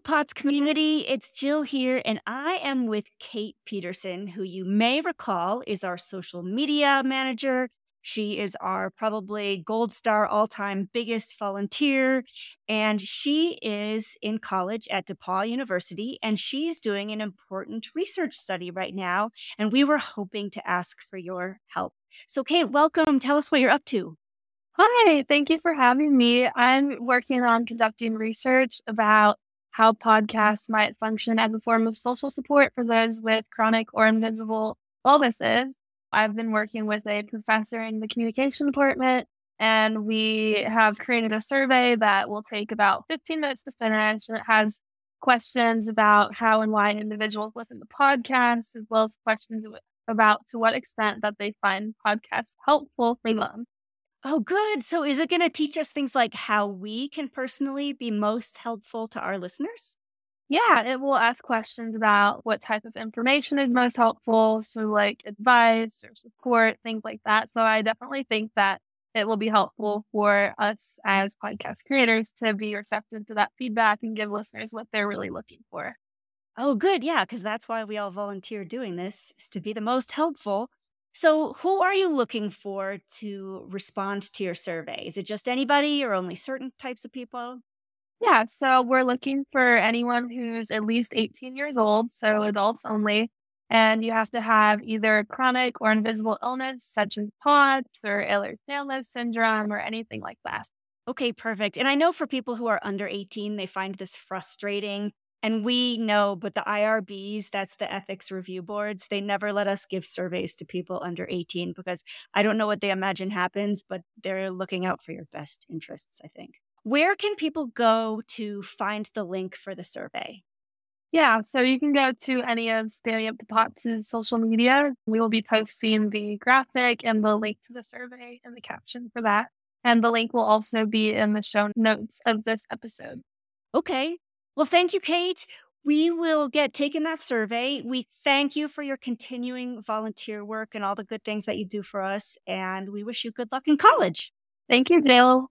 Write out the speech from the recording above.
POTS community. It's Jill here, and I am with Kate Pederson, who you may recall is our social media manager. She is our probably gold star all time biggest volunteer. And she is in college at DePauw University, and she's doing an important research study right now. And we were hoping to ask for your help. So, Kate, welcome. Tell us what you're up to. Hi, thank you for having me. I'm working on conducting research about how podcasts might function as a form of social support for those with chronic or invisible illnesses. I've been working with a professor in the communication department, and we have created a survey that will take about 15 minutes to finish. It has questions about how and why individuals listen to podcasts, as well as questions about to what extent that they find podcasts helpful for them. Oh, good. So, is it going to teach us things like how we can personally be most helpful to our listeners? Yeah, it will ask questions about what type of information is most helpful, so like advice or support, things like that. So, I definitely think that it will be helpful for us as podcast creators to be receptive to that feedback and give listeners what they're really looking for. Oh, good. Yeah, because that's why we all volunteer doing this is to be the most helpful. So, who are you looking for to respond to your survey? Is it just anybody or only certain types of people? Yeah, so we're looking for anyone who's at least 18 years old, so adults only. And you have to have either a chronic or invisible illness, such as POTS or Ehlers-Danlos syndrome or anything like that. Okay, perfect. And I know for people who are under 18, they find this frustrating and we know, but the IRBs, that's the ethics review boards, they never let us give surveys to people under 18 because I don't know what they imagine happens, but they're looking out for your best interests, I think. Where can people go to find the link for the survey? Yeah, so you can go to any of Standing Up to POTS' social media. We will be posting the graphic and the link to the survey and the caption for that. And the link will also be in the show notes of this episode. Okay. Well, thank you, Kate. We will get taking that survey. We thank you for your continuing volunteer work and all the good things that you do for us. And we wish you good luck in college. Thank you, Jill.